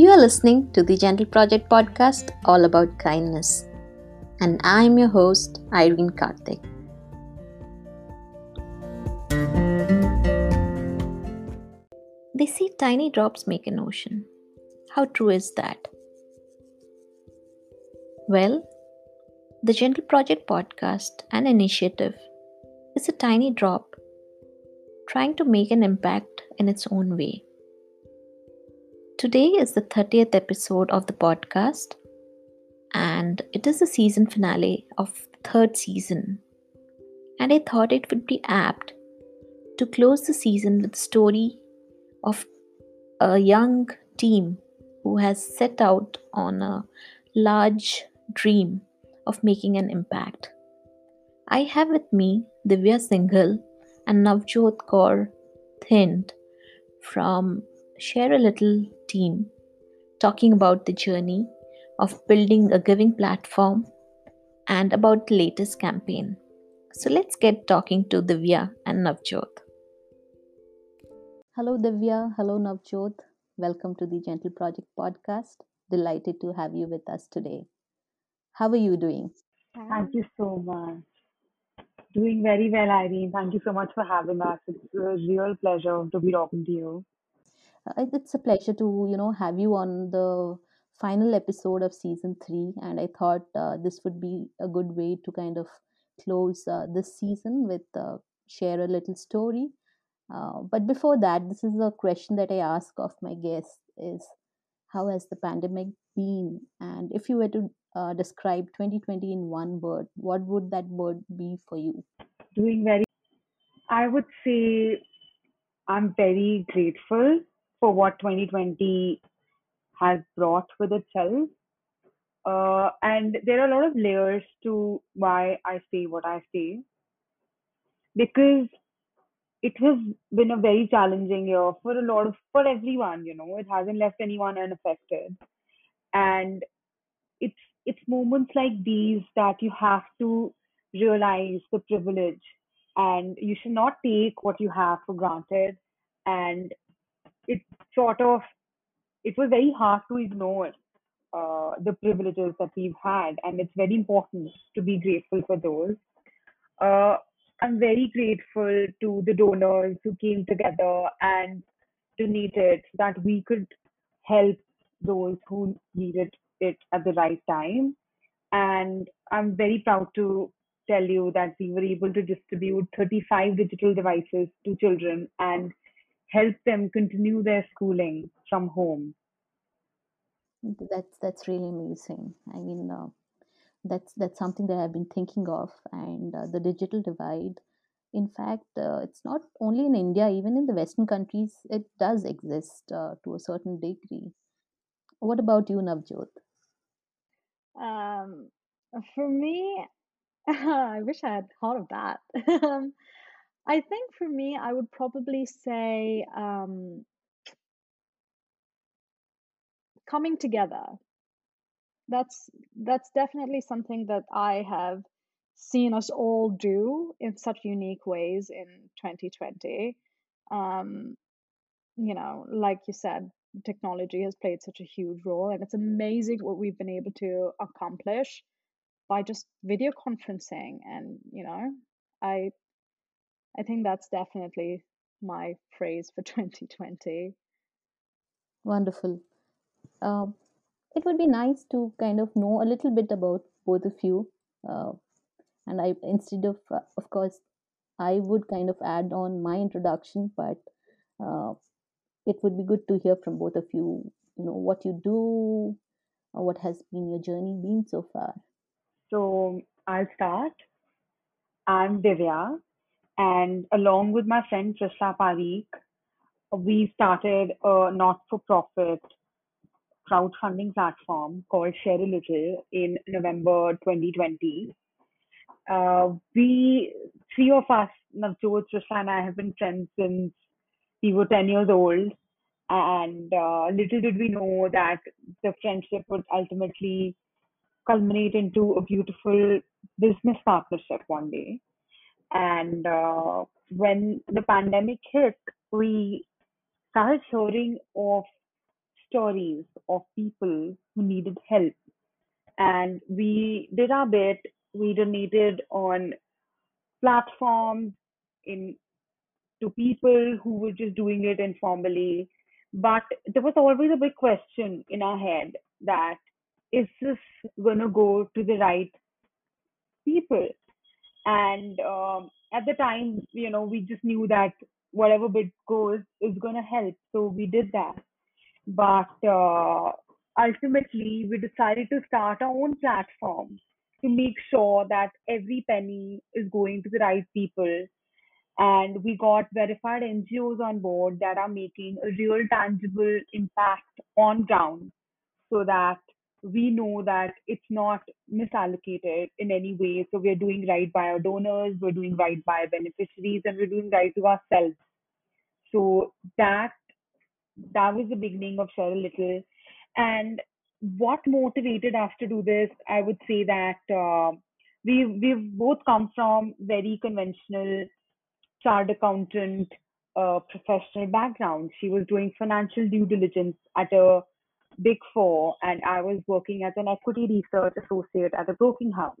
You are listening to the Gentle Project podcast, all about kindness. And I'm your host, Irene Karthik. They say tiny drops make an ocean. How true is that? Well, the Gentle Project podcast and initiative is a tiny drop trying to make an impact in its own way. Today is the 30th episode of the podcast, and it is the season finale of the third season. And I thought it would be apt to close the season with the story of a young team who has set out on a large dream of making an impact. I have with me Divya Singhal and Navjot Kaur Thind from Share a Little team talking about the journey of building a giving platform and about the latest campaign. So let's get talking to Divya and Navjot. Hello, Divya. Hello, Navjot. Welcome to the Gentle Project podcast. Delighted to have you with us today. How are you doing? Thank you so much. Doing very well, Irene. Thank you so much for having us. It's a real pleasure to be talking to you. Uh, it's a pleasure to you know have you on the final episode of season three, and I thought uh, this would be a good way to kind of close uh, this season with uh, share a little story. Uh, but before that, this is a question that I ask of my guests: is how has the pandemic been? And if you were to uh, describe 2020 in one word, what would that word be for you? Doing very, I would say I'm very grateful for what 2020 has brought with itself. Uh, and there are a lot of layers to why I say what I say. Because it has been a very challenging year for a lot of, for everyone, you know, it hasn't left anyone unaffected. And it's, it's moments like these that you have to realize the privilege and you should not take what you have for granted and it sort of it was very hard to ignore uh, the privileges that we've had, and it's very important to be grateful for those. Uh, I'm very grateful to the donors who came together and donated that we could help those who needed it at the right time. And I'm very proud to tell you that we were able to distribute 35 digital devices to children and help them continue their schooling from home. That's that's really amazing. I mean, uh, that's that's something that I've been thinking of, and uh, the digital divide. In fact, uh, it's not only in India; even in the Western countries, it does exist uh, to a certain degree. What about you, Navjot? Um, for me, I wish I had thought of that. I think for me, I would probably say um, coming together. That's that's definitely something that I have seen us all do in such unique ways in 2020. Um, you know, like you said, technology has played such a huge role, and it's amazing what we've been able to accomplish by just video conferencing. And you know, I I think that's definitely my phrase for 2020. Wonderful. Um, it would be nice to kind of know a little bit about both of you. Uh, and I, instead of, uh, of course, I would kind of add on my introduction, but uh, it would be good to hear from both of you. You know what you do, or what has been your journey been so far. So I'll start. I'm Divya, and along with my friend Trishla Pareek, we started a not-for-profit crowdfunding platform called Share a Little in November 2020. Uh, we, three of us, Navjot, Trishla, and I have been friends since we were 10 years old. And uh, little did we know that the friendship would ultimately culminate into a beautiful business partnership one day. And uh, when the pandemic hit, we started hearing of stories of people who needed help. And we did our bit. We donated on platforms in to people who were just doing it informally. But there was always a big question in our head that is this gonna go to the right people? And um, at the time, you know, we just knew that whatever bit goes is gonna help. So we did that. But uh, ultimately, we decided to start our own platform to make sure that every penny is going to the right people and we got verified NGOs on board that are making a real tangible impact on ground so that we know that it's not misallocated in any way. So we're doing right by our donors, we're doing right by beneficiaries, and we're doing right to ourselves. So that that was the beginning of a Little. And what motivated us to do this, I would say that uh, we we've both come from very conventional chartered accountant uh, professional background. She was doing financial due diligence at a big four, and I was working as an equity research associate at a broking house.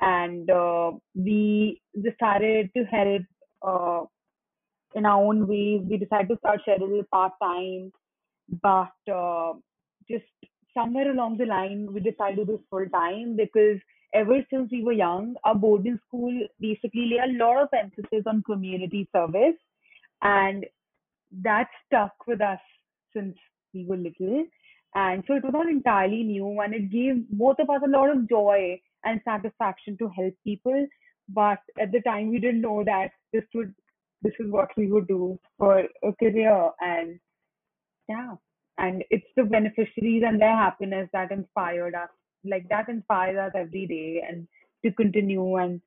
And uh, we decided to help uh, in our own ways. We decided to start Cheryl part time, but uh, just somewhere along the line, we decided to do full time because ever since we were young, our boarding school basically lay a lot of emphasis on community service, and that stuck with us since we were little. And so it was not entirely new, and it gave both of us a lot of joy and satisfaction to help people. But at the time, we didn't know that this would this is what we would do for a career, and yeah, and it's the beneficiaries and their happiness that inspired us. Like that inspires us every day, and to continue and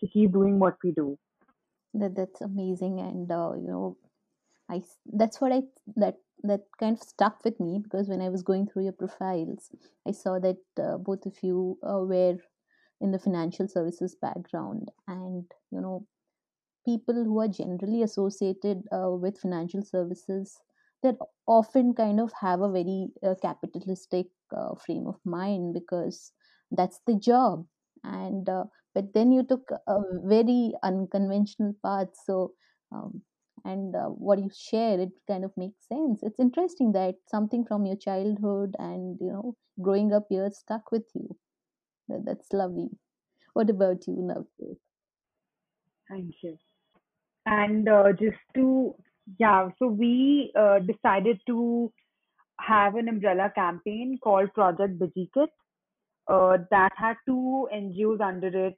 to keep doing what we do. That that's amazing, and uh, you know, i that's what I that that kind of stuck with me because when I was going through your profiles, I saw that uh, both of you uh, were in the financial services background, and you know, people who are generally associated uh, with financial services that often kind of have a very uh, capitalistic uh, frame of mind because that's the job. And uh, but then you took a very unconventional path. So um, and uh, what you share it kind of makes sense it's interesting that something from your childhood and you know growing up here stuck with you that, that's lovely what about you Navjot? Thank you. And uh, just to yeah, so we uh, decided to have an umbrella campaign called Project Bijikit uh, that had two NGOs under it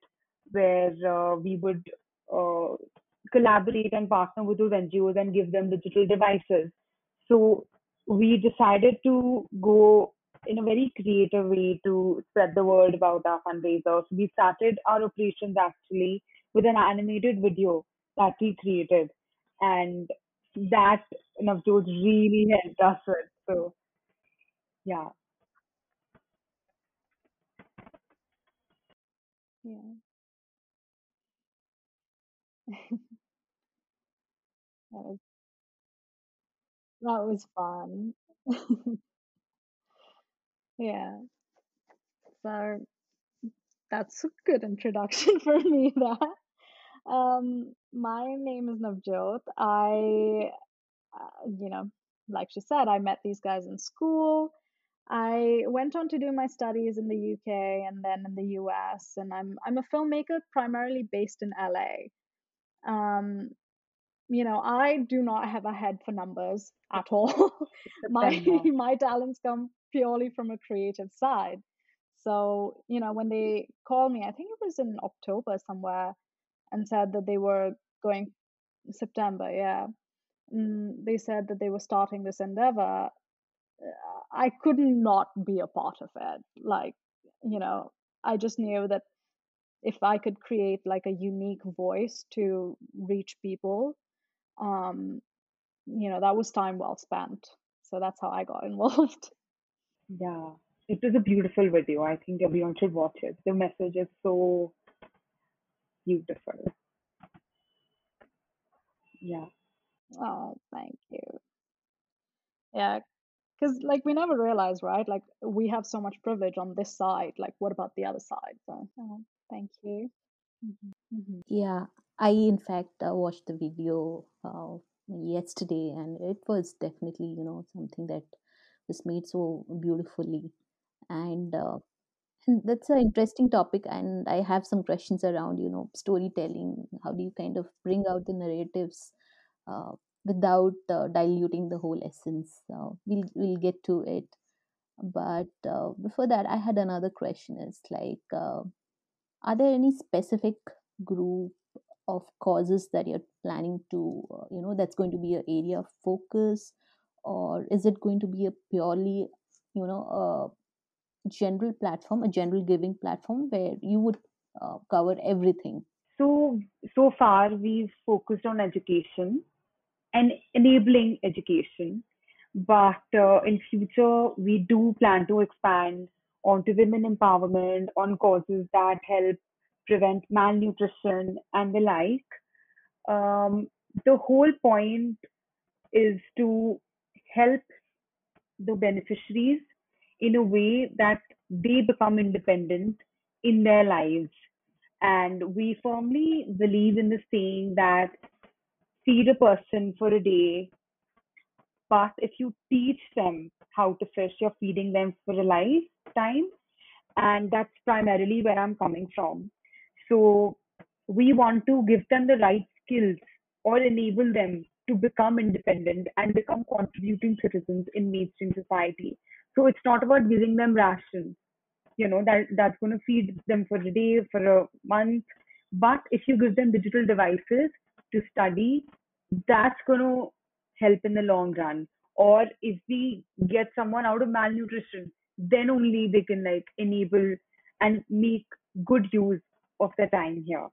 where uh, we would uh, collaborate and partner with those NGOs and give them digital devices. So we decided to go in a very creative way to spread the word about our fundraiser. So we started our operations actually with an animated video that we created, and that Navjot really helped us with. So yeah, Yeah, that was that was fun. Yeah, so that's a good introduction for me there. Um, my name is Navjot. I, uh, you know, like she said, I met these guys in school. I went on to do my studies in the UK and then in the US, and I'm I'm a filmmaker primarily based in LA. Um, you know, I do not have a head for numbers at all. my my talents come purely from a creative side. So, you know, when they called me, I think it was in October somewhere, and said that they were going September, yeah. Mm, they said that they were starting this endeavor. I could not be a part of it. Like, you know, I just knew that if I could create like a unique voice to reach people, um, you know, that was time well spent. So that's how I got involved. Yeah, it was a beautiful video. I think everyone should watch it. The message is so beautiful. Yeah. Oh, thank you. Yeah, because like we never realize right like we have so much privilege on this side like what about the other side so oh, thank you mm-hmm. Mm-hmm. Yeah, I in fact uh, watched the video uh, yesterday, and it was definitely you know something that was made so beautifully, and uh, and that's an interesting topic. And I have some questions around you know storytelling. How do you kind of bring out the narratives uh, without uh, diluting the whole essence? Uh, we'll we'll get to it, but uh, before that, I had another question. It's like. Uh, are there any specific group of causes that you're planning to uh, you know that's going to be an area of focus? Or is it going to be a purely you know a general platform a general giving platform where you would uh, cover everything? So so far we've focused on education and enabling education. But uh, in future we do plan to expand onto women empowerment on causes that help prevent malnutrition and the like. Um, the whole point is to help the beneficiaries in a way that they become independent in their lives. And we firmly believe in the saying that feed a person for a day, but if you teach them how to fish, you're feeding them for a lifetime. And that's primarily where I'm coming from. So we want to give them the right skills or enable them to become independent and become contributing citizens in mainstream society. So it's not about giving them rations, you know, that that's going to feed them for a day, for a month. But if you give them digital devices to study, that's going to help in the long run. Or if we get someone out of malnutrition, then only they can like enable and make good use of the time here.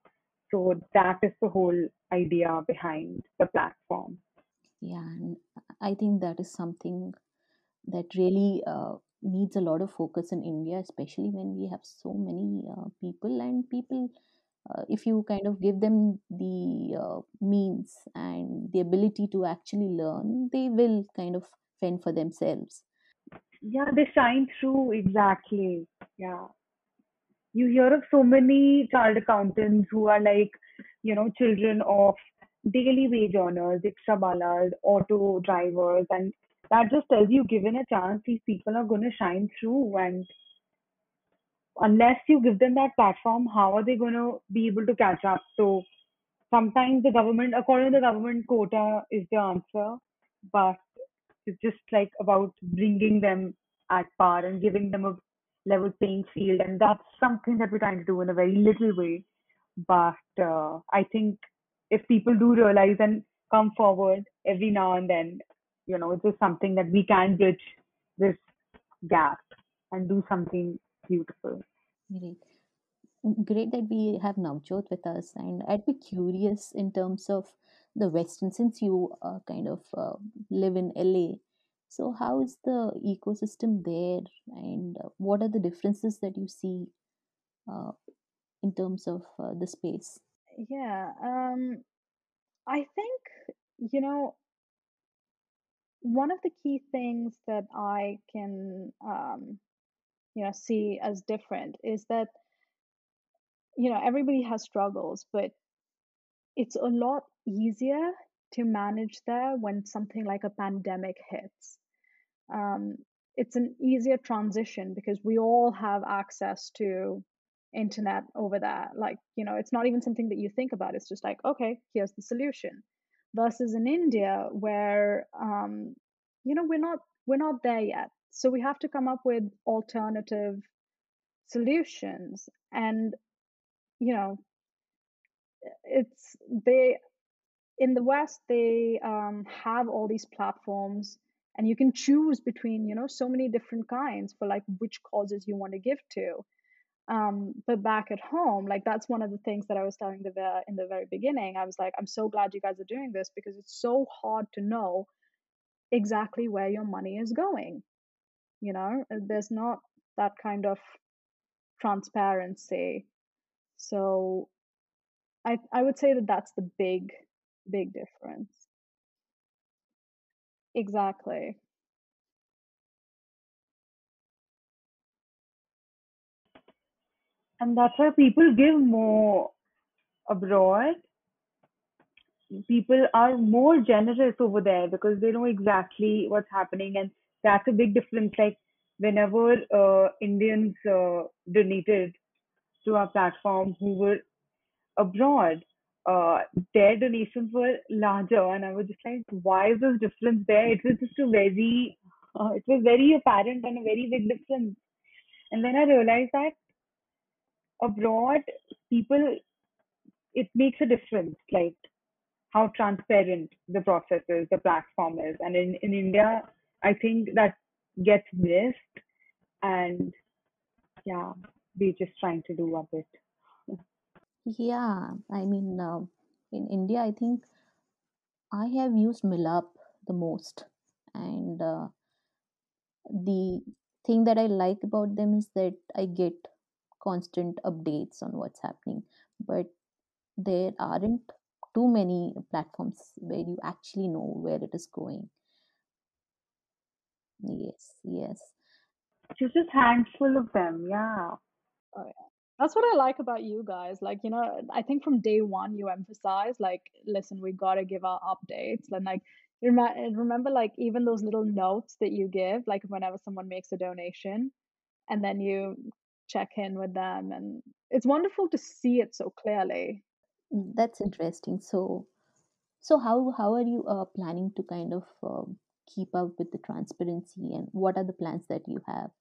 So that is the whole idea behind the platform. Yeah, and I think that is something that really uh, needs a lot of focus in India, especially when we have so many uh, people and people. Uh, if you kind of give them the uh, means and the ability to actually learn, they will kind of fend for themselves. Yeah, they shine through exactly. Yeah you hear of so many chartered accountants who are like, you know, children of daily wage earners, extra balas, auto drivers, and that just tells you, given a chance, these people are going to shine through. And unless you give them that platform, how are they going to be able to catch up? So sometimes the government, according to the government, quota is the answer, but it's just like about bringing them at par and giving them a level playing field, and that's something that we're trying to do in a very little way. But uh, I think if people do realize and come forward every now and then, you know, it's just something that we can bridge this gap and do something beautiful. Great. Great that we have Navjot with us, and I'd be curious in terms of the Western, since you uh, kind of uh, live in LA, so, how is the ecosystem there, and uh, what are the differences that you see uh, in terms of uh, the space? Yeah, um, I think, you know, one of the key things that I can, um, you know, see as different is that, you know, everybody has struggles, but it's a lot easier to manage there when something like a pandemic hits um, it's an easier transition because we all have access to internet over there. Like you know it's not even something that you think about. It's just like okay here's the solution. Versus in india where um, you know we're not we're not there yet. So we have to come up with alternative solutions. And you know it's they in the west they um, have all these platforms and you can choose between you know so many different kinds for like which causes you want to give to. Um, but back at home like that's one of the things that i was telling the in the very beginning. I was like i'm so glad you guys are doing this because it's so hard to know exactly where your money is going. You know? Uh, there's not that kind of transparency. So i i would say that that's the big big difference Exactly. And that's why people give more abroad. People are more generous over there because they know exactly what's happening, and that's a big difference. Like whenever uh, Indians uh, donated to our platform who were abroad, uh, their donations were larger and i was just like why is this difference there it was just a very uh, it was very apparent and a very big difference and then i realized that abroad people it makes a difference like how transparent the process is, the platform is. And in, in India, I think that gets missed. And yeah, we're just trying to do a bit. Yeah, I mean, uh, in India, I think I have used Milap the most. And uh, the thing that I like about them is that I get constant updates on what's happening. But there aren't too many platforms where you actually know where it is going. Yes, yes. Just a handful of them, yeah. That's what I like about you guys. Like, you know, I think from day one you emphasize, like, listen, we gotta give our updates. And like remember like even those little notes that you give, like whenever someone makes a donation and then you check in with them and it's wonderful to see it so clearly. That's interesting. So, so how how are you uh, planning to kind of um, keep up with the transparency, and what are the plans that you have?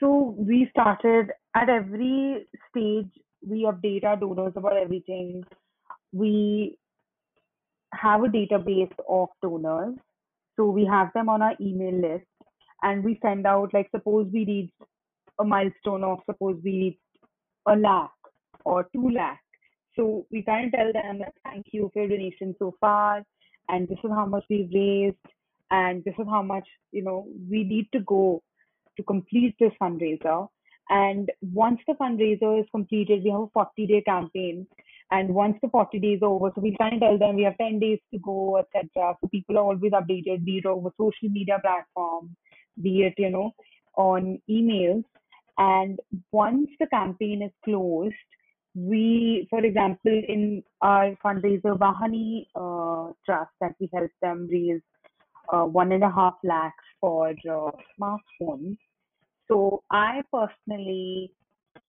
So we started at every stage, we update our donors about everything. We have a database of donors. So we have them on our email list and we send out, like, suppose we reached a milestone of, suppose we reached a lakh or two lakh. So we kind of tell them thank you for your donation so far, and this is how much we've raised, and this is how much you know we need to go to complete this fundraiser. And once the fundraiser is completed, we have a 40 day campaign. And once the 40 days are over, so we kind of tell them we have 10 days to go, etc. So people are always updated, be it over social media platform, be it, you know, on emails. And once the campaign is closed, we, for example, in our fundraiser Vahani uh, Trust, that we help them raise uh, one and a half lakhs for uh, smartphones. So I personally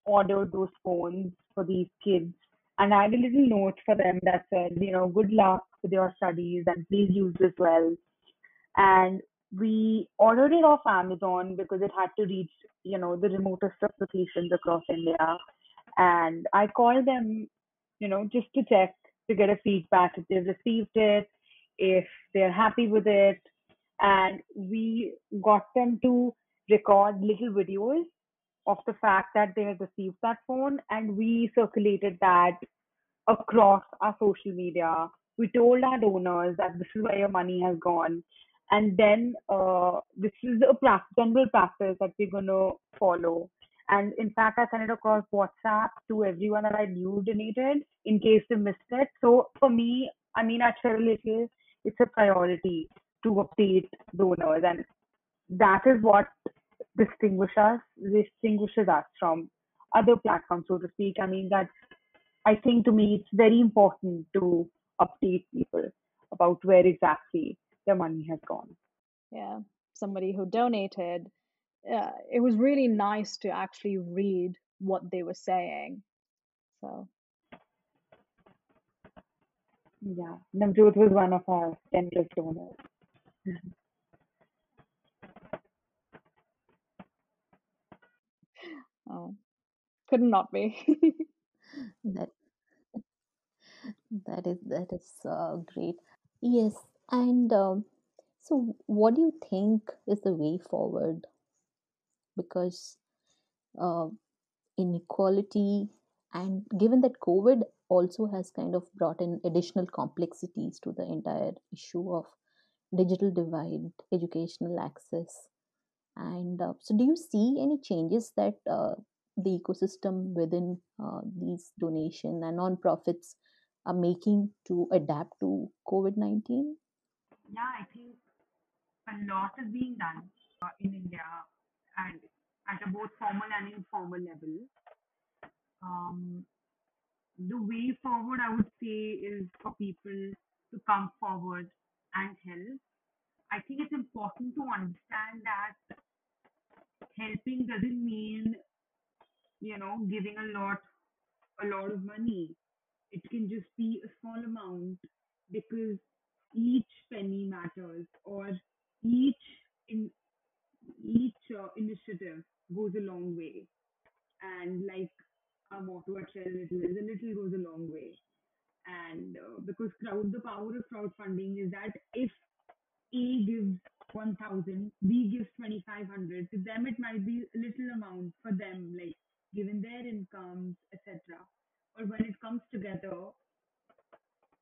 ordered those phones for these kids, and I had a little note for them that said, you know, good luck with your studies and please use this well. And we ordered it off Amazon because it had to reach, you know, the remotest of locations across India. And I called them, you know, just to check to get a feedback if they've received it, if they're happy with it. And we got them to record little videos of the fact that they had received that phone and we circulated that across our social media. We told our donors that this is where your money has gone. And then uh, this is a general practice that we're going to follow. And in fact, I sent it across WhatsApp to everyone that I knew donated in case they missed it. So for me, I mean, at Share Little, it's a priority to update donors. And that is what distinguishes us distinguishes us from other platforms, so to speak. I mean that I think to me it's very important to update people about where exactly their money has gone. Yeah, somebody who donated. Uh, it was really nice to actually read what they were saying. So yeah, Navjot was one of our generous donors. oh, could not be. that that is that is uh, great. Yes, and um, so what do you think is the way forward? Because uh, inequality and given that COVID also has kind of brought in additional complexities to the entire issue of digital divide, educational access, and uh, so, do you see any changes that uh, the ecosystem within uh, these donation and non-profits are making to adapt to COVID nineteen? Yeah, I think a lot is being done uh, in India and at a both formal and informal level. Um, the way forward, I would say, is for people to come forward and help. I think it's important to understand that helping doesn't mean, you know, giving a lot, a lot of money. It can just be a small amount because each penny matters or each in each uh, initiative goes a long way. And like our motto at Share a Little is a little goes a long way. And uh, because crowd, the power of crowdfunding is that if A gives 1000, B gives 2500, to them it might be a little amount for them, like given their incomes, etc. But when it comes together,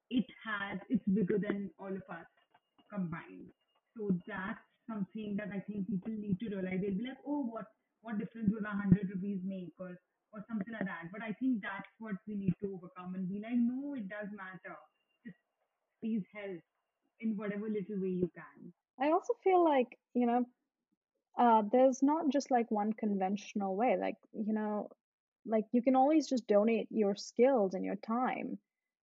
it has, it's bigger than all of us combined. So that's something that I think people need to realize. They'll be like, oh, what what difference will a hundred rupees make or or something like that. But I think that's what we need to overcome and be like, no, it does matter. Just please help in whatever little way you can. I also feel like, you know, uh, there's not just like one conventional way. Like, you know, like you can always just donate your skills and your time.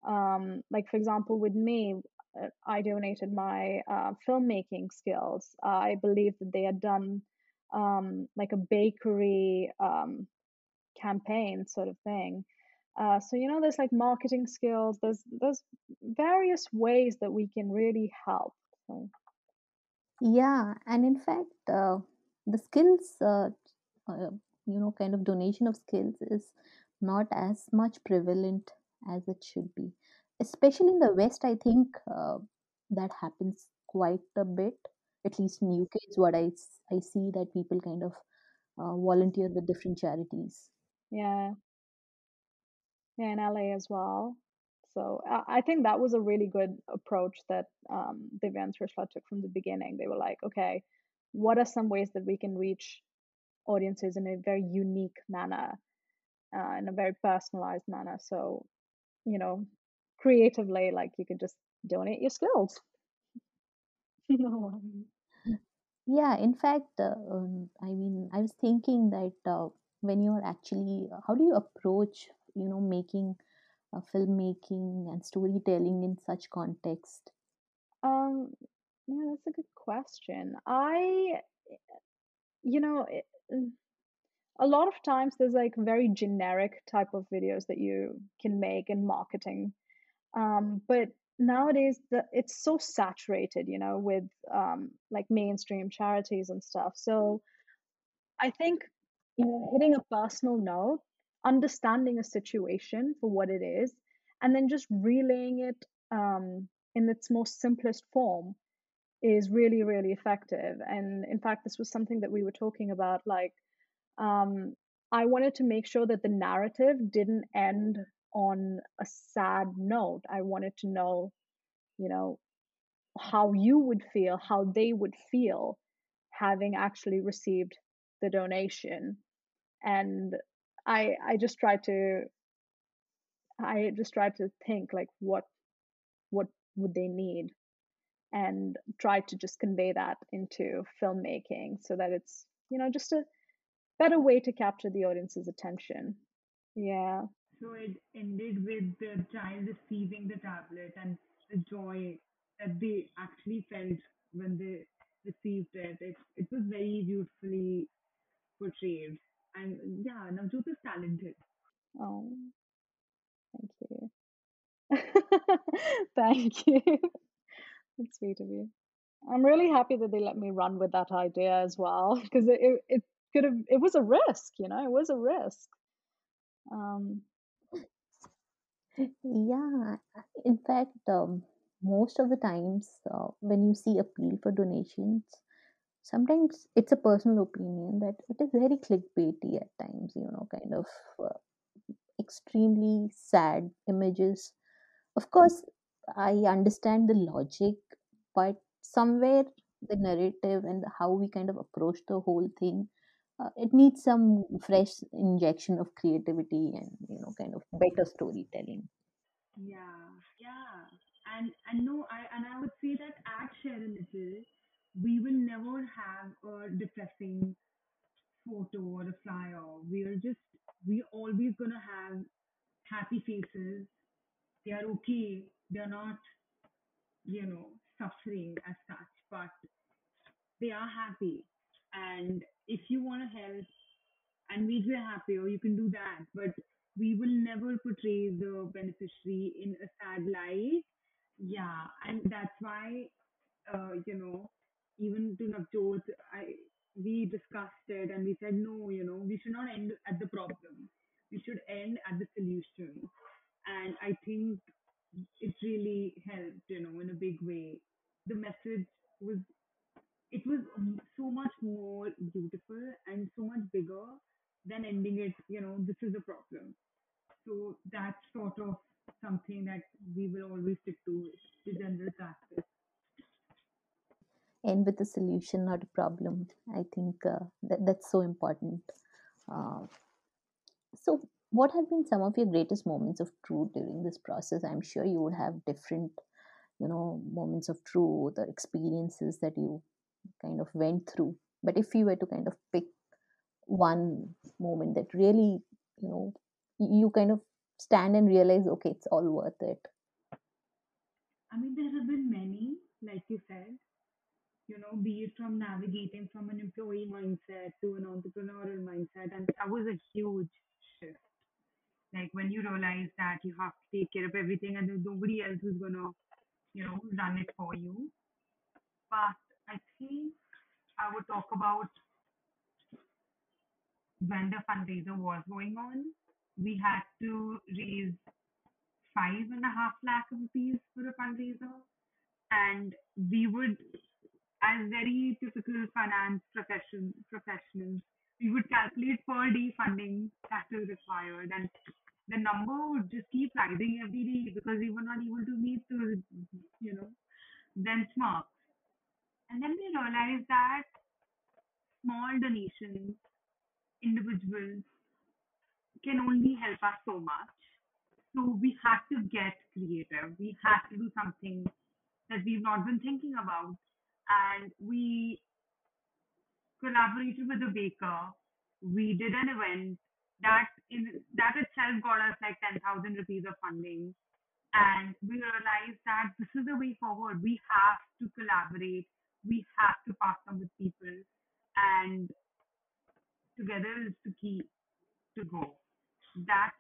Um, like, for example, with me, uh, I donated my uh, filmmaking skills. I believe that they had done um, like a bakery um, campaign sort of thing. Uh, so you know, there's like marketing skills. There's there's various ways that we can really help. So Yeah, and in fact, uh, the skills, uh, uh, you know, kind of donation of skills is not as much prevalent as it should be. Especially in the West, I think uh, that happens quite a bit. At least in UK is what I I see that people kind of uh, volunteer with different charities. Yeah, yeah, in LA as well. So I think that was a really good approach that um, Divya and Trishla took from the beginning. They were like, okay, what are some ways that we can reach audiences in a very unique manner, uh, in a very personalized manner? So, you know, creatively, like you could just donate your skills. No. Yeah, in fact, uh, um, I mean, I was thinking that uh, when you're actually, how do you approach, you know, making uh, filmmaking and storytelling in such context? Um, yeah, that's a good question. I, you know, it, mm, a lot of times there's like very generic type of videos that you can make in marketing. Um, but nowadays the it's so saturated, you know, with um like mainstream charities and stuff. So I think, you know, hitting a personal note, understanding a situation for what it is, and then just relaying it um in its most simplest form is really, really effective. And in fact, this was something that we were talking about. Like, um, I wanted to make sure that the narrative didn't end on a sad note. I wanted to know, you know, how you would feel, how they would feel having actually received the donation. And I I just tried to I just tried to think like what what would they need and try to just convey that into filmmaking so that it's you know just a better way to capture the audience's attention yeah So it ended with the child receiving the tablet and the joy that they actually felt when they received it. It, it was very beautifully portrayed. And yeah, Navjot is talented. oh thank you thank you that's sweet of you i'm really happy that they let me run with that idea as well because it, it, it could have it was a risk you know it was a risk um Yeah, in fact, um, most of the times uh, when you see appeal for donations, sometimes it's a personal opinion that it is very clickbaity at times, you know, kind of uh, extremely sad images. Of course, I understand the logic, but somewhere the narrative and how we kind of approach the whole thing, uh, it needs some fresh injection of creativity and, you know, kind of better storytelling. Yeah, yeah. And and no, I and I would say that at Share a Little, we will never have a depressing photo or a flyer. We are just we always gonna have happy faces. They are okay. They're not, you know, suffering as such, but they are happy. And if you want to help and make them happier, you can do that. But we will never portray the beneficiary in a sad light. Yeah, and that's why uh, you know, even to Navjot, I we discussed it and we said no, you know, we should not end at the problem. We should end at the solution. And I think it really helped, you know, in a big way. The message was it was um, so much more beautiful and so much bigger than ending it, you know, this is a problem. So that's sort of something that we will always stick to the general practice. End with a solution, not a problem. I think uh, that, that's so important. Uh, so, what have been some of your greatest moments of truth during this process? I'm sure you would have different, you know, moments of truth or experiences that you kind of went through. But if you were to kind of pick one moment that really, you know, you kind of stand and realize, okay, it's all worth it. I mean, there have been many, like you said, you know, be it from navigating from an employee mindset to an entrepreneurial mindset. And that was a huge shift. Like when you realize that you have to take care of everything and there's nobody else who's gonna, you know, run it for you. But I think I would talk about when the fundraiser was going on. We had to raise five and a half lakh rupees for a fundraiser. And we would as very typical finance profession professionals, we would calculate per day funding that is required, and the number would just keep rising every day because we were not able to meet those, you know, benchmarks. And then we realized that small donations, individuals, can only help us so much. So we had to get creative. We had to do something that we've not been thinking about and we collaborated with a baker. We did an event that in that itself got us like ten thousand rupees of funding, and we realized that this is the way forward. We have to collaborate. We have to partner with people, and together is the key to go. That's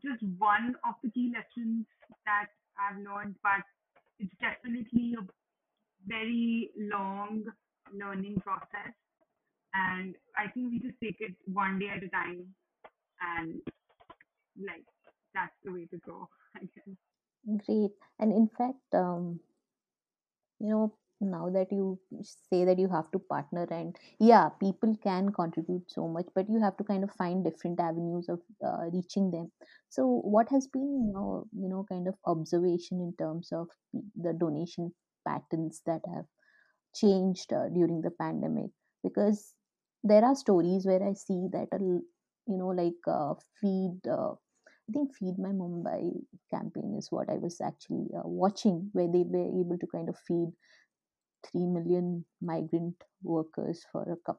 just one of the key lessons that I've learned, but it's definitely a very long learning process. And I think we just take it one day at a time and like that's the way to go, I guess. Great. And in fact, um, you know, now that you say that you have to partner and yeah, people can contribute so much, but you have to kind of find different avenues of uh, reaching them. So, what has been, you know, you know, kind of observation in terms of the donation patterns that have changed uh, during the pandemic. Because there are stories where i see that l- you know like uh, feed uh, i think feed my mumbai campaign is what i was actually uh, watching where they were able to kind of feed 3 million migrant workers for a, coup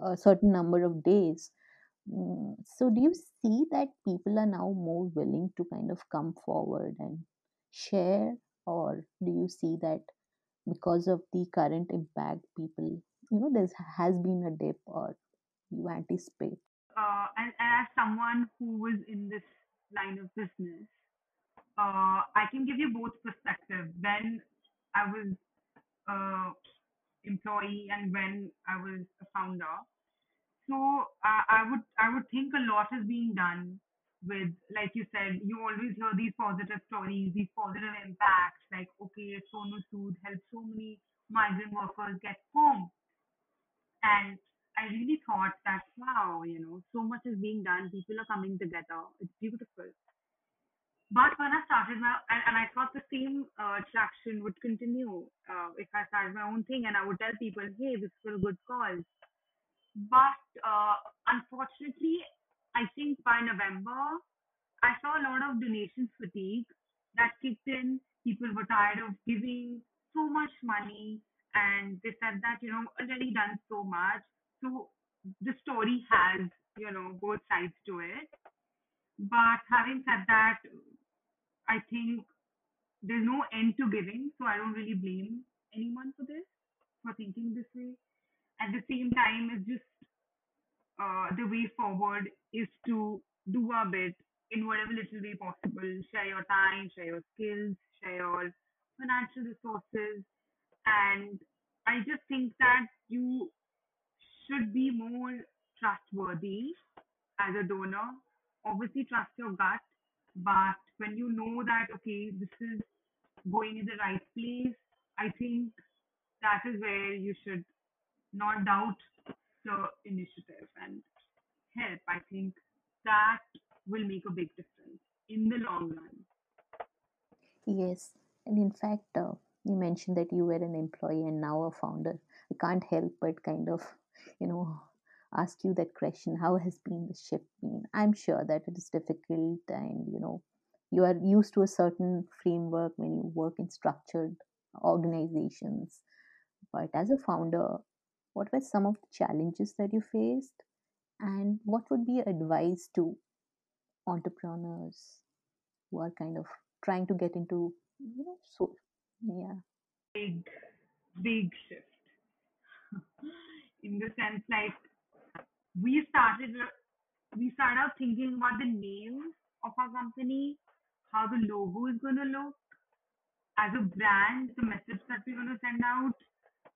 a certain number of days. Mm, so do you see that people are now more willing to kind of come forward and share or do you see that because of the current impact people you know there has been a dip or you anticipate Uh, and, as someone who was in this line of business, uh, I can give you both perspectives. When I was a employee and when I was a founder, So uh, I would I would think a lot is being done with, like you said, you always hear these positive stories, these positive impacts, like okay, Sonu Sood helped so many migrant workers get home, and I really thought that wow, you know, so much is being done, people are coming together, it's beautiful. But when I started my, and, and I thought the same uh, traction would continue uh, if I started my own thing, and I would tell people, hey, this is a good cause. But uh, unfortunately, I think by November, I saw a lot of donations fatigue that kicked in. People were tired of giving so much money, and they said that, you know, already done so much. So the story has, you know, both sides to it. But having said that, I think there's no end to giving, so I don't really blame anyone for this, for thinking this way. At the same time, it's just uh, the way forward is to do our bit in whatever little way possible. Share your time, share your skills, share your financial resources. And I just think that you should be more trustworthy as a donor. Obviously, trust your gut, but when you know that, okay, this is going in the right place, I think that is where you should not doubt the initiative and help. I think that will make a big difference in the long run. Yes, and in fact, uh, you mentioned that you were an employee and now a founder. I can't help but kind of, you know, ask you that question how has been the shift been i'm sure that it is difficult and you know you are used to a certain framework when you work in structured organizations but as a founder what were some of the challenges that you faced? And what would be advice to entrepreneurs who are kind of trying to get into you know so yeah. Big, big shift. In the sense like we started we started out thinking about the name of our company, how the logo is going to look as a brand, the message that we're going to send out,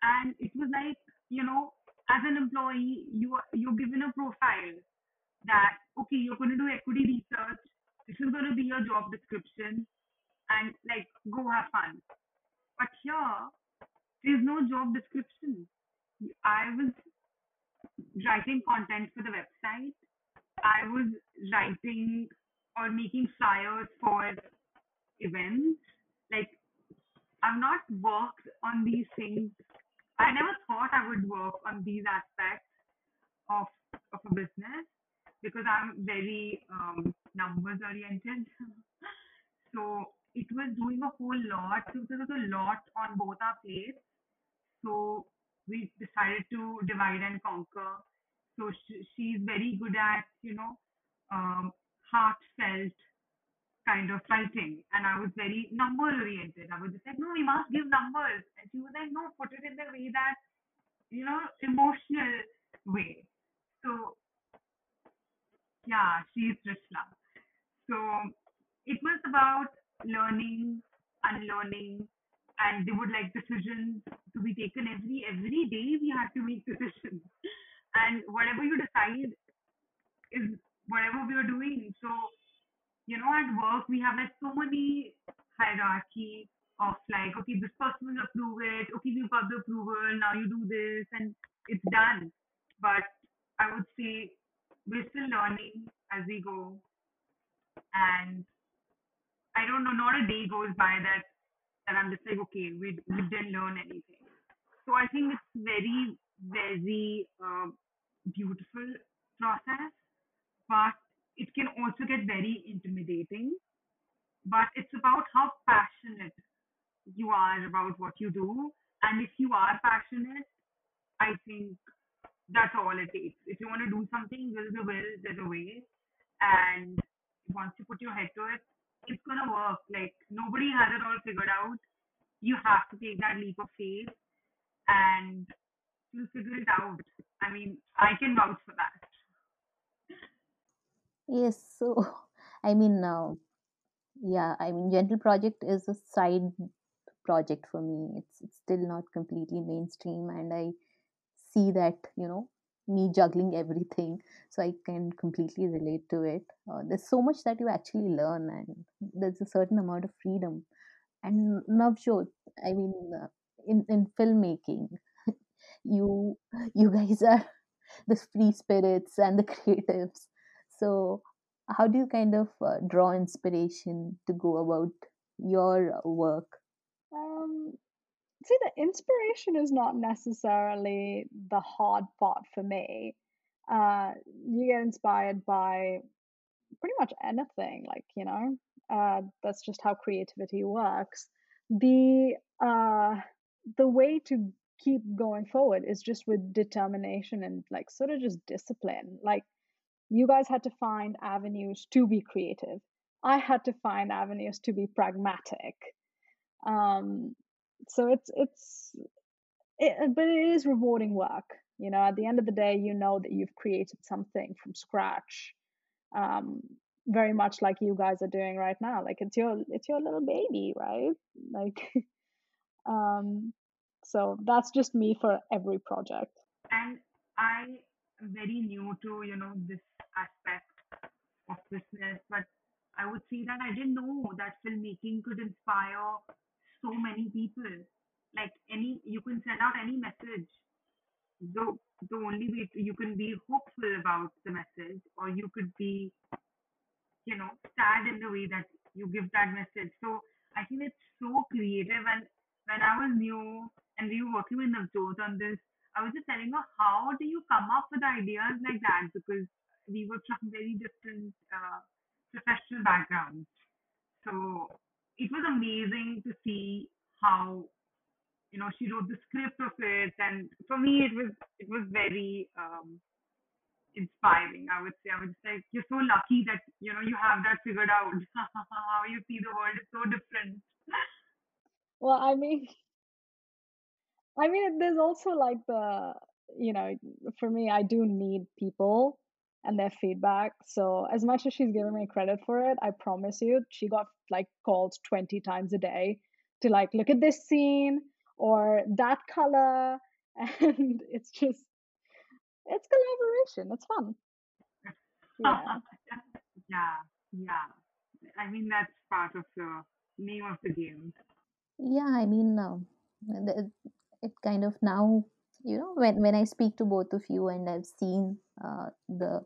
and it was like you know, as an employee, you are you're given a profile that okay, you're going to do equity research. This is going to be your job description, and like go have fun. But here, there's no job description. I was writing content for the website. I was writing or making flyers for events. Like, I've not worked on these things. I never thought I would work on these aspects of of a business because I'm very um, numbers oriented. so it was doing a whole lot. So there was a lot on both our plates. So we decided to divide and conquer. So she, she's very good at, you know, um, heartfelt kind of writing. And I was very number oriented. I was just like, no, we must give numbers. And she was like, no, put it in the way that, you know, emotional way. So, yeah, she's Trishla. So it was about learning, unlearning, and they would like decisions to be taken every every day. We had to make decisions, and whatever you decide is whatever we are doing. So, you know, at work we have like so many hierarchy of like, okay, this person will approve it. Okay, you've got the approval. Now you do this, and it's done. But I would say we're still learning as we go, and I don't know, not a day goes by that that I'm just like, okay, we we didn't learn anything. So I think it's very very uh, beautiful process, but it can also get very intimidating. But it's about how passionate you are about what you do, and if you are passionate, I think that's all it takes. If you want to do something, there's a will, there's a way, and once you put your head to it, it's gonna work. Like nobody has it all figured out. You have to take that leap of faith and you'll figure it out. I mean, I can vouch for that. Yes so i mean uh, yeah i mean gentle project is a side project for me. It's it's still not completely mainstream and i see that you know me juggling everything so i can completely relate to it. Uh, there's so much that you actually learn and there's a certain amount of freedom. And navjot i mean uh, in in filmmaking you you guys are the free spirits and the creatives so how do you kind of uh, draw inspiration to go about your work Um, see, the inspiration is not necessarily the hard part for me. Uh, you get inspired by pretty much anything, like, you know, uh, that's just how creativity works. The uh, the way to keep going forward is just with determination and like sort of just discipline. Like you guys had to find avenues to be creative. I had to find avenues to be pragmatic. Um, so it's it's it, but it is rewarding work. You know, at the end of the day, you know that you've created something from scratch. Um, very much like you guys are doing right now. Like it's your it's your little baby, right? Like um so that's just me for every project. And I am very new to, you know, this aspect of business, but I would say that I didn't know that filmmaking could inspire so many people. Like any, you can send out any message. The the only way to, you can be hopeful about the message, or you could be, you know, sad in the way that you give that message. So I think it's so creative. And when I was new and we were working with Navjot on this, I was just telling her, how do you come up with ideas like that? Because we were from very different uh, professional backgrounds. So it was amazing to see how you know she wrote the script of it, and for me it was it was very um, inspiring. I would say I was like, you're so lucky that you know you have that figured out. how you see the world is so different. Well, I mean, I mean, there's also like the, you know, for me, I do need people and their feedback. So as much as she's giving me credit for it, I promise you, she got like called 20 times a day to like look at this scene or that color. And it's just, it's collaboration. It's fun. Yeah. yeah. Yeah. I mean, that's part of the name of the game. Yeah, I mean, uh, it kind of now you know when when i speak to both of you and i've seen uh, the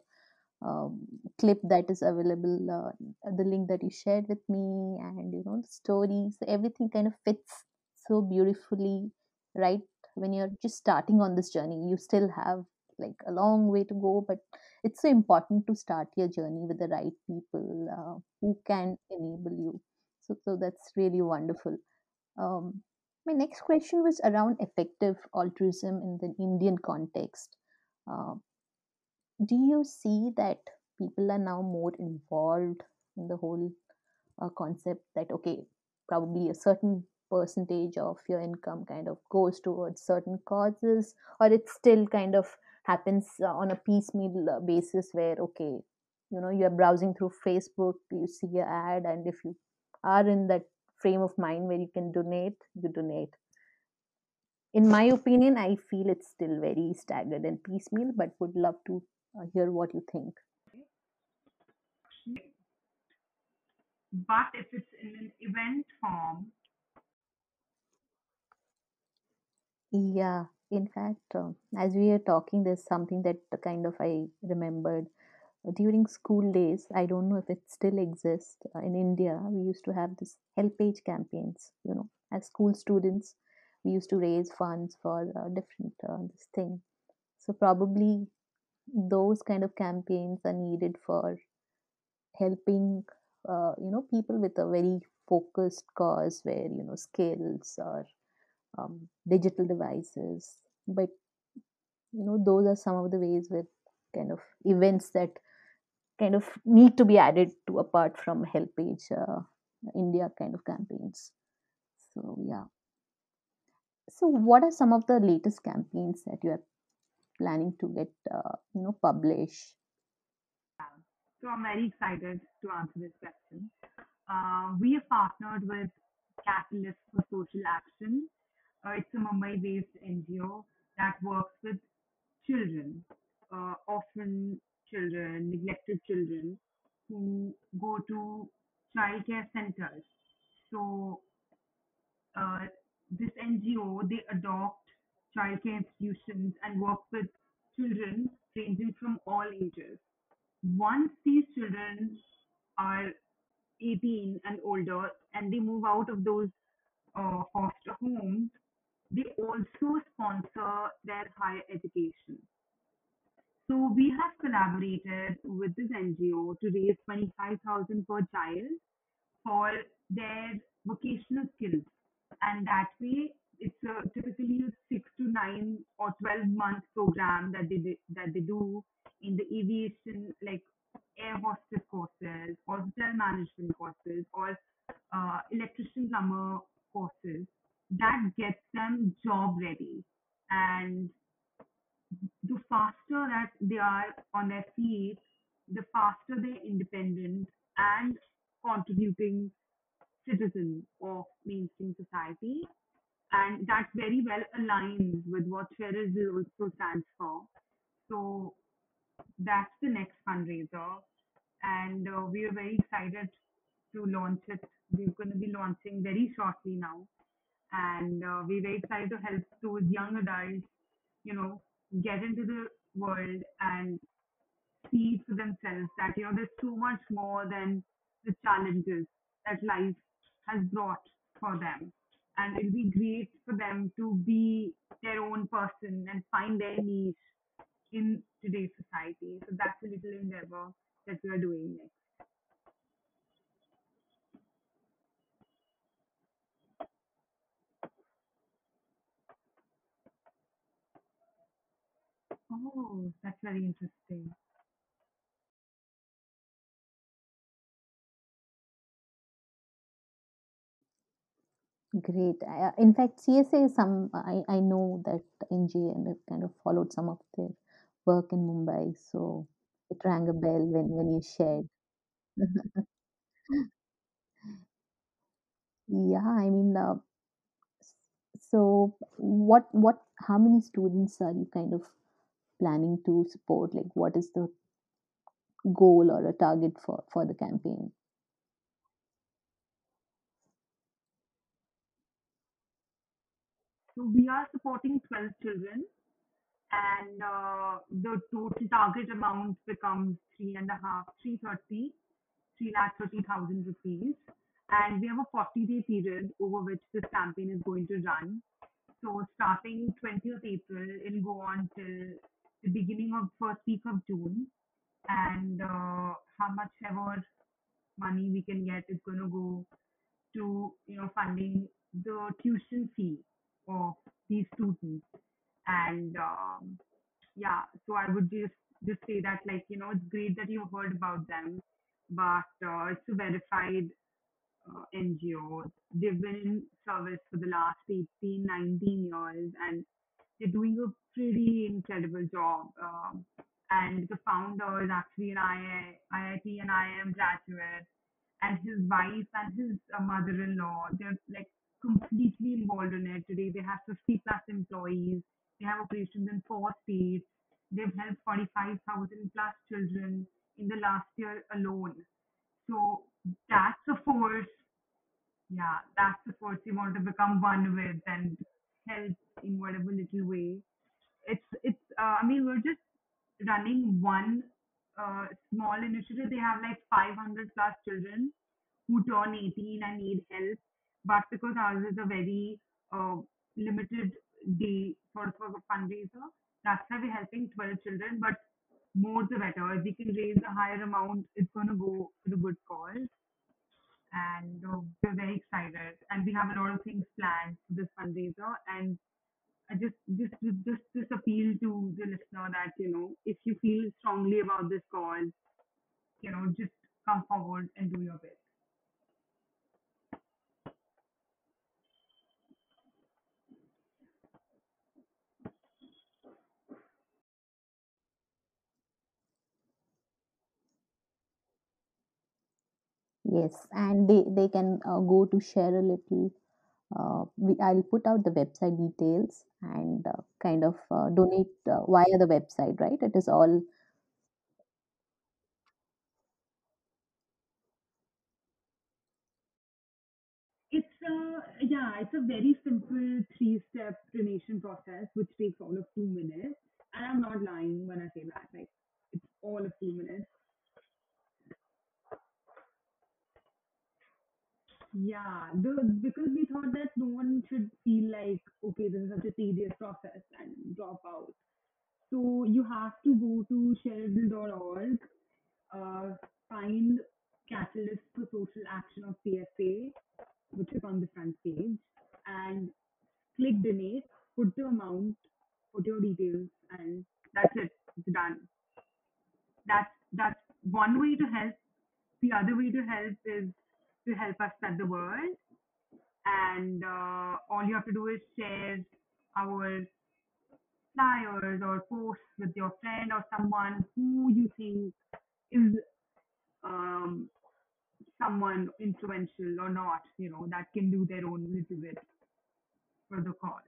um, clip that is available uh, the link that you shared with me and you know the stories everything kind of fits so beautifully right? When you're just starting on this journey you still have like a long way to go but it's so important to start your journey with the right people uh, who can enable you. So so that's really wonderful. Um, my next question was around effective altruism in the Indian context. Uh, do you see that people are now more involved in the whole uh, concept that, okay, probably a certain percentage of your income kind of goes towards certain causes, or it still kind of happens uh, on a piecemeal uh, basis where, okay, you know, you're browsing through Facebook, you see an ad, and if you are in that frame of mind where you can donate, you donate. In my opinion, I feel it's still very staggered and piecemeal, but would love to uh, hear what you think. But if it's in an event form, Yeah, in fact, uh, as we are talking, there's something that kind of I remembered during school days i don't know if it still exists uh, in india we used to have this HelpAge campaigns you know. As school students we used to raise funds for uh, different uh, this thing. So probably those kind of campaigns are needed for helping uh, you know people with a very focused cause where you know skills or um, digital devices. But you know those are some of the ways with kind of events that kind of need to be added to apart from HelpAge uh, india kind of campaigns. So yeah. So what are some of the latest campaigns that you are planning to get uh, you know publish? So i'm very excited to answer this question. Uh, we have partnered with catalyst for social action. Uh, it's a mumbai based ngo that works with children uh, often children, neglected children who go to childcare centers. So uh, this NGO they adopt childcare institutions and work with children ranging from all ages. Once these children are 18 and older and they move out of those uh, foster homes, they also sponsor their higher education. So we have collaborated with this NGO to raise 25,000 per child for their vocational skills. And that way, it's a, typically a six to nine or 12 month program that they that they do in the aviation like air hostess courses or hotel management courses or uh, electrician plumber courses that gets them job ready and the faster that they are on their feet the faster they're independent and contributing citizen of mainstream society and that very well aligns with what Feral also stands for. So that's the next fundraiser, and uh, we are very excited to launch it. We're going to be launching very shortly now, and uh, we're very excited to help those young adults, you know, get into the world and see for themselves that you know there's so much more than the challenges that life has brought for them. And it'll be great for them to be their own person and find their niche in today's society. So that's a little endeavor that we are doing next oh that's very interesting Great. In fact, CSA is some I, I know that have kind of followed some of their work in Mumbai, so it rang a bell when when you shared. Yeah, I mean, uh, so what what how many students are you kind of planning to support? Like, what is the goal or a target for for the campaign? so we are supporting 12 children and uh, the total target amount becomes three and a half, three thirty, three lakh thirty thousand rupees. And we have a 40 day period over which this campaign is going to run. So starting 20th April, it'll go on till the beginning of first week of June. And uh, how much ever money we can get is going to go to you know funding the tuition fee of these students and um, yeah so i would just just say that like you know it's great that you heard about them but uh, it's a verified uh, ngo they've been in service for the last 18 19 years and they're doing a pretty incredible job um, and the founder is actually an II, iit and iim graduate and his wife and his uh, mother-in-law they're like completely involved in it. Today they have 50 plus employees they have operations in four states they've helped 45,000 plus children in the last year alone. So that's a force yeah that's the force you want to become one with and help in whatever little way it's it's uh, I mean we're just running one uh, small initiative. They have like 500 plus children who turn 18 and need help, but because ours is a very uh, limited day of a fundraiser, that's why we're helping 12 children. But more the better. If we can raise a higher amount, it's going to go to the good cause. And uh, we're very excited. And we have a lot of things planned for this fundraiser. And I just just just this appeal to the listener that you know if you feel strongly about this cause, you know just come forward and do your bit. Yes, and they they can uh, go to share a little. Uh, we, I'll put out the website details and uh, kind of uh, donate uh, via the website, right? It is all It's a yeah, it's a very simple three-step donation process which takes all of two minutes. And I'm not lying when I say that. Like it's all of two minutes. Yeah, the, because we thought that no one should feel like okay, this is such a tedious process and drop out. So you have to go to sharealittle.org uh, find Catalyst for Social Action of CSA, which is on the front page, and click donate. put the amount, put your details, and that's it. It's done. That's that's one way to help. The other way to help is to help us spread the word. And uh, all you have to do is share our flyers or posts with your friend or someone who you think is um, someone influential or not, you know, that can do their own little bit for the cause.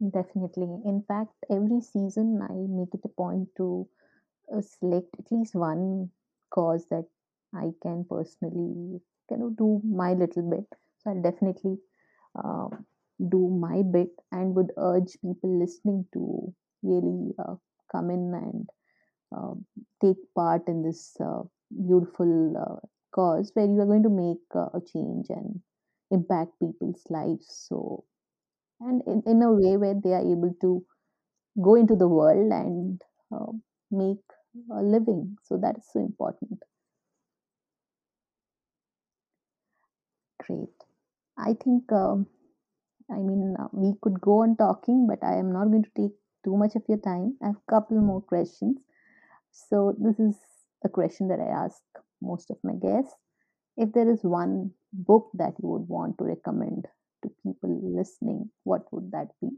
Definitely. In fact, every season I make it a point to uh, select at least one cause that I can personally kind of do my little bit. So I'll definitely uh, do my bit and would urge people listening to really uh, come in and uh, take part in this uh, beautiful uh, cause where you are going to make uh, a change and impact people's lives. So, and in, in a way where they are able to go into the world and uh, make a living. So that is so important. Great. I think, um, I mean, uh, we could go on talking, but I am not going to take too much of your time. I have a couple more questions. So this is a question that I ask most of my guests. If there is one book that you would want to recommend to people listening, what would that be?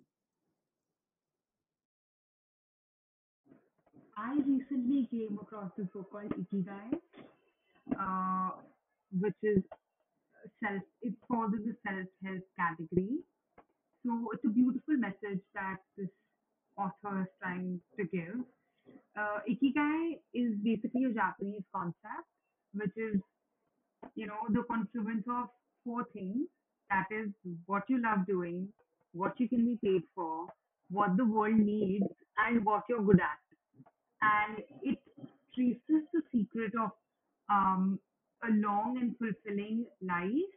I recently came across this book called Ikigai, uh, which is self. It falls in the self-help category. So it's a beautiful message that this author is trying to give. Uh, Ikigai is basically a Japanese concept, which is you know the confluence of four things. That is what you love doing, what you can be paid for, what the world needs, and what you're good at and it traces the secret of um, a long and fulfilling life.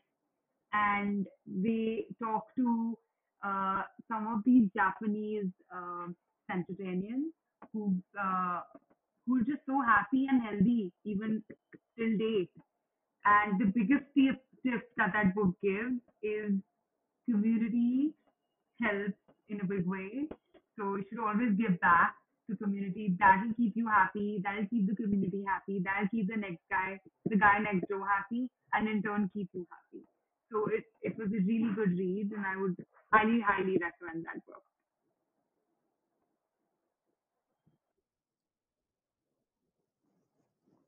And they talk to uh, some of these Japanese um centenarians who uh, who are just so happy and healthy even till date. And the biggest tip, tip that that book gives is community helps in a big way. So you should always give back to community. That'll keep you happy. That'll keep the community happy. That'll keep the next guy, the guy next door happy, and in turn keep you happy. So it it was a really good read, and I would highly highly recommend that book.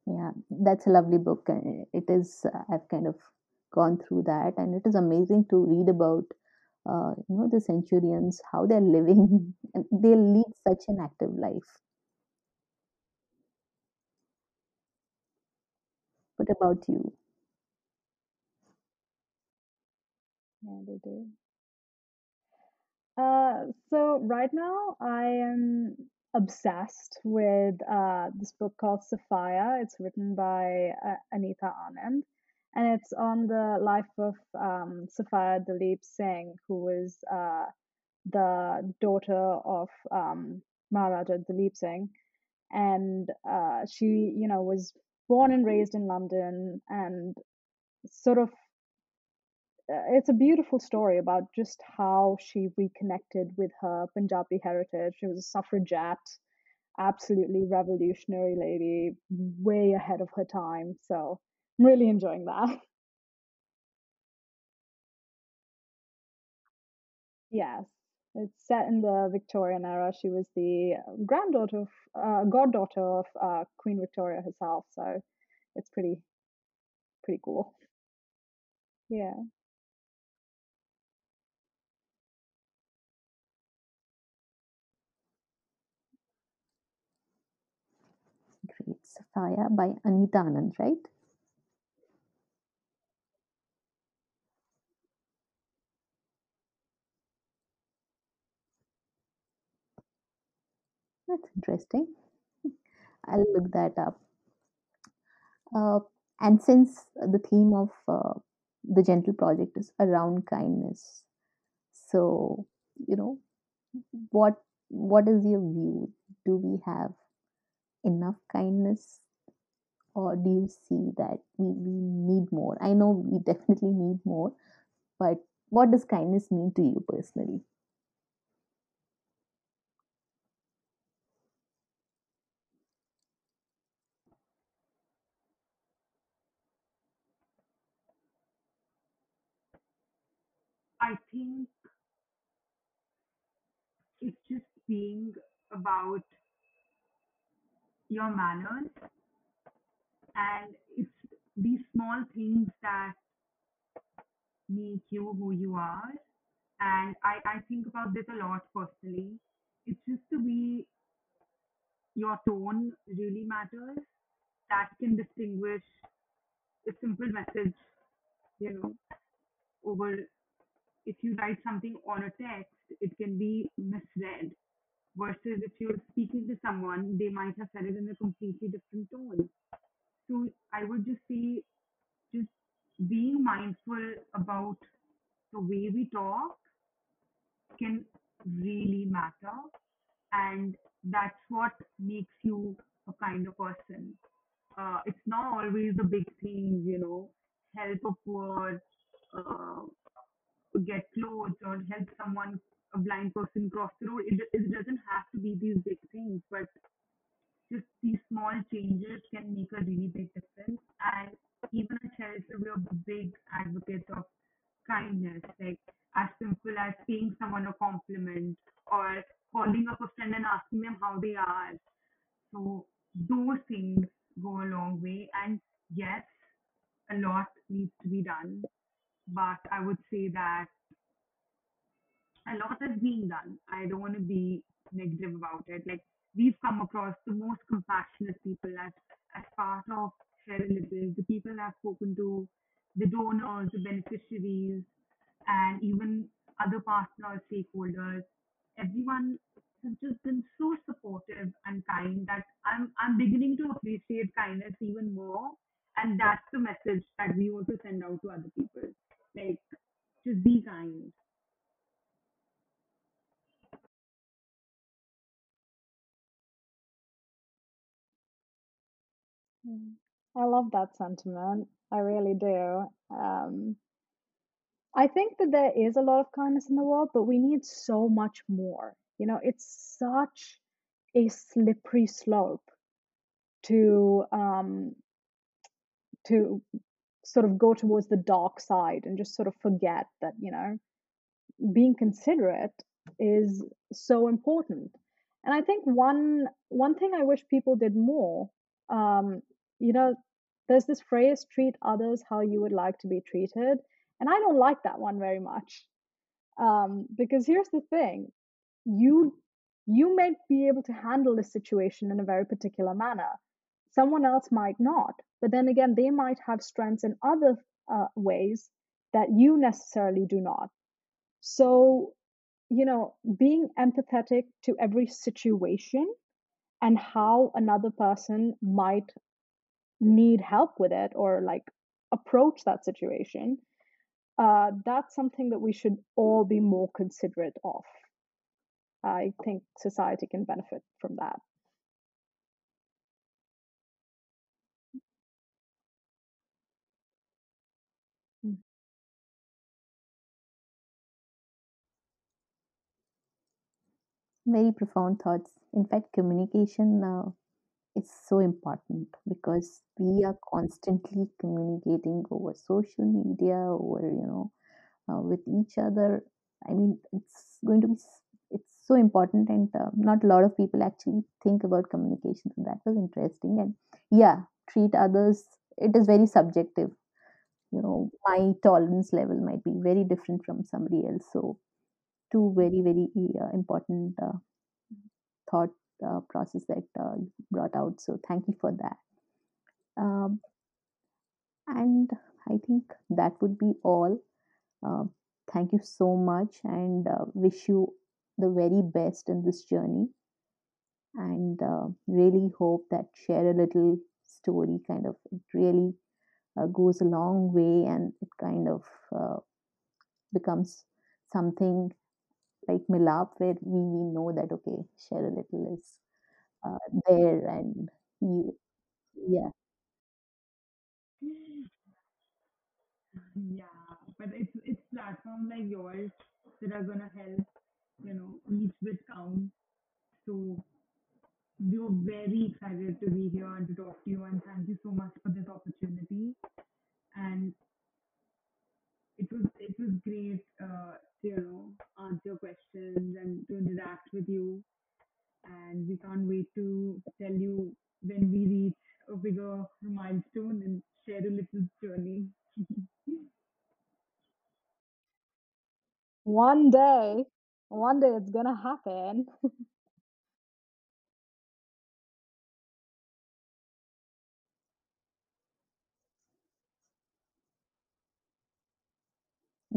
Yeah, that's a lovely book. uh, It is, uh, I've kind of gone through that, and it is amazing to read about, uh, you know, the centurions, how they're living, and they lead such an active life. What about you? Yeah, they do. Uh, so right now I am obsessed with uh, this book called Sophia. It's written by uh, Anita Anand, and it's on the life of um, Sophia Dalip Singh, who was uh, the daughter of um, Maharaja Dalip Singh, and uh, she, you know, was born and raised in London, and sort of uh, it's a beautiful story about just how she reconnected with her Punjabi heritage. She was a suffragette, absolutely revolutionary lady, way ahead of her time. So I'm really enjoying that. yes, it's set in the Victorian era. She was the granddaughter of, uh, goddaughter of uh, Queen Victoria herself. So it's pretty pretty cool. Yeah. Great. Sophia by Anita Anand, right? That's interesting. I'll look that up. Uh, and since the theme of uh, the Gentle Project is around kindness, so you know what what is your view? Do we have enough kindness, or do you see that we, we need more? I know we definitely need more, but what does kindness mean to you personally? I think it's just being about your manners and it's these small things that make you who you are. And I, I think about this a lot personally. It's just the way your tone really matters that can distinguish a simple message, you know, over if you write something on a text, it can be misread. Versus if you're speaking to someone, they might have said it in a completely different tone. So I would just say, just being mindful about the way we talk can really matter. And that's what makes you a kind of person. Uh, it's not always the big things, you know, help a poor, uh, get clothes or help someone, a blind person cross the road. It, it doesn't have to be these big things, but just these small changes can make a really big difference. And even at Chelsea, we're big advocates of kindness, like as simple as paying someone a compliment or calling up a friend and asking them how they are. So those things go a long way. And yes, a lot needs to be done, but I would say that a lot is being done. I don't want to be negative about it. Like we've come across the most compassionate people as as part of Share a Little, the people I've spoken to, the donors, the beneficiaries, and even other partners, stakeholders. Everyone has just been so supportive and kind that I'm I'm beginning to appreciate kindness even more. And that's the message that we want to send out to other people. Like just be kind. Mm. I love that sentiment. I really do. Um, I think that there is a lot of kindness in the world, but we need so much more. You know, it's such a slippery slope to um, to sort of go towards the dark side and just sort of forget that, you know, being considerate is so important. And I think one one thing I wish people did more, um, you know, there's this phrase, treat others how you would like to be treated. And I don't like that one very much. Um, because here's the thing, you you may be able to handle the situation in a very particular manner. Someone else might not. But then again, they might have strengths in other uh, ways that you necessarily do not. So, you know, being empathetic to every situation and how another person might need help with it or like approach that situation, uh, that's something that we should all be more considerate of. I think society can benefit from that. Very profound thoughts. In fact, communication uh, is so important because we are constantly communicating over social media, over you know, uh, with each other. I mean, it's going to be it's so important, and uh, not a lot of people actually think about communication. So that was interesting, and yeah, treat others. It is very subjective. You know, my tolerance level might be very different from somebody else. So two very very uh, important uh, thought uh, process that uh, you brought out. So thank you for that. Um, and I think that would be all. Uh, thank you so much and uh, wish you the very best in this journey. And uh, really hope that share a little story kind of really goes a long way and it kind of becomes something like Milaap where we, we know that okay, share a little is uh, there and you, yeah Yeah, but it's it's platforms like yours that are gonna help, you know, each bit count. So we're very excited to be here and to talk to you and thank you so much for this opportunity. And it was it was great uh, to, you know, answer questions and to interact with you. And we can't wait to tell you when we reach a bigger milestone and share a little journey. One day, one day it's gonna happen.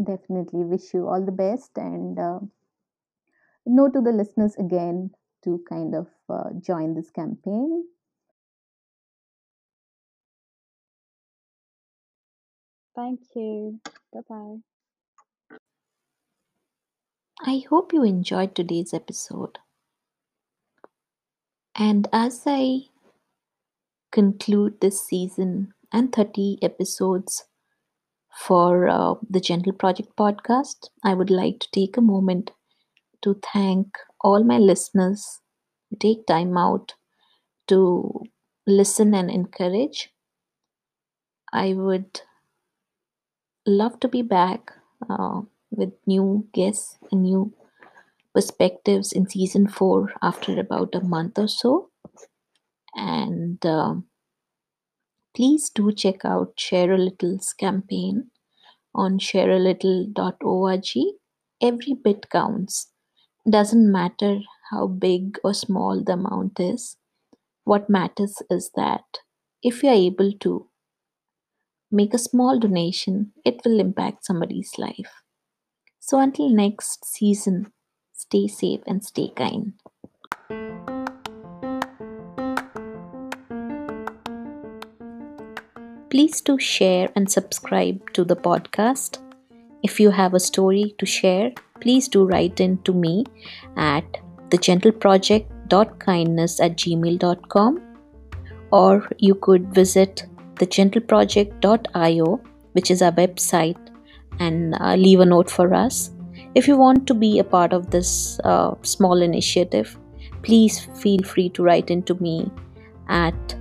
Definitely wish you all the best and uh, no to the listeners again to kind of uh, join this campaign. Thank you. Bye bye. I hope you enjoyed today's episode. And as I conclude this season and 30 episodes for uh, the Gentle Project podcast, I would like to take a moment to thank all my listeners who take time out to listen and encourage. I would love to be back uh, with new guests and new perspectives in season four after about a month or so. And um, please do check out Share a Little's campaign on sharealittle.org. Every bit counts. Doesn't matter how big or small the amount is. What matters is that if you're able to make a small donation, it will impact somebody's life. So until next season, stay safe and stay kind. Please do share and subscribe to the podcast. If you have a story to share, please do write in to me at thegentleproject.kindness at gmail.com or you could visit thegentleproject.io, which is our website, and uh, leave a note for us. If you want to be a part of this uh, small initiative, please feel free to write into me at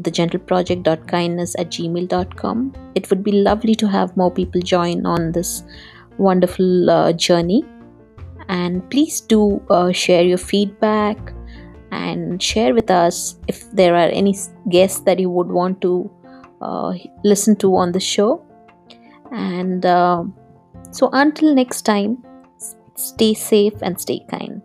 thegentleproject.kindness at gmail.com. It would be lovely to have more people join on this wonderful uh, journey. And please do uh, share your feedback and share with us if there are any guests that you would want to uh, listen to on the show. And uh, so until next time, stay safe and stay kind.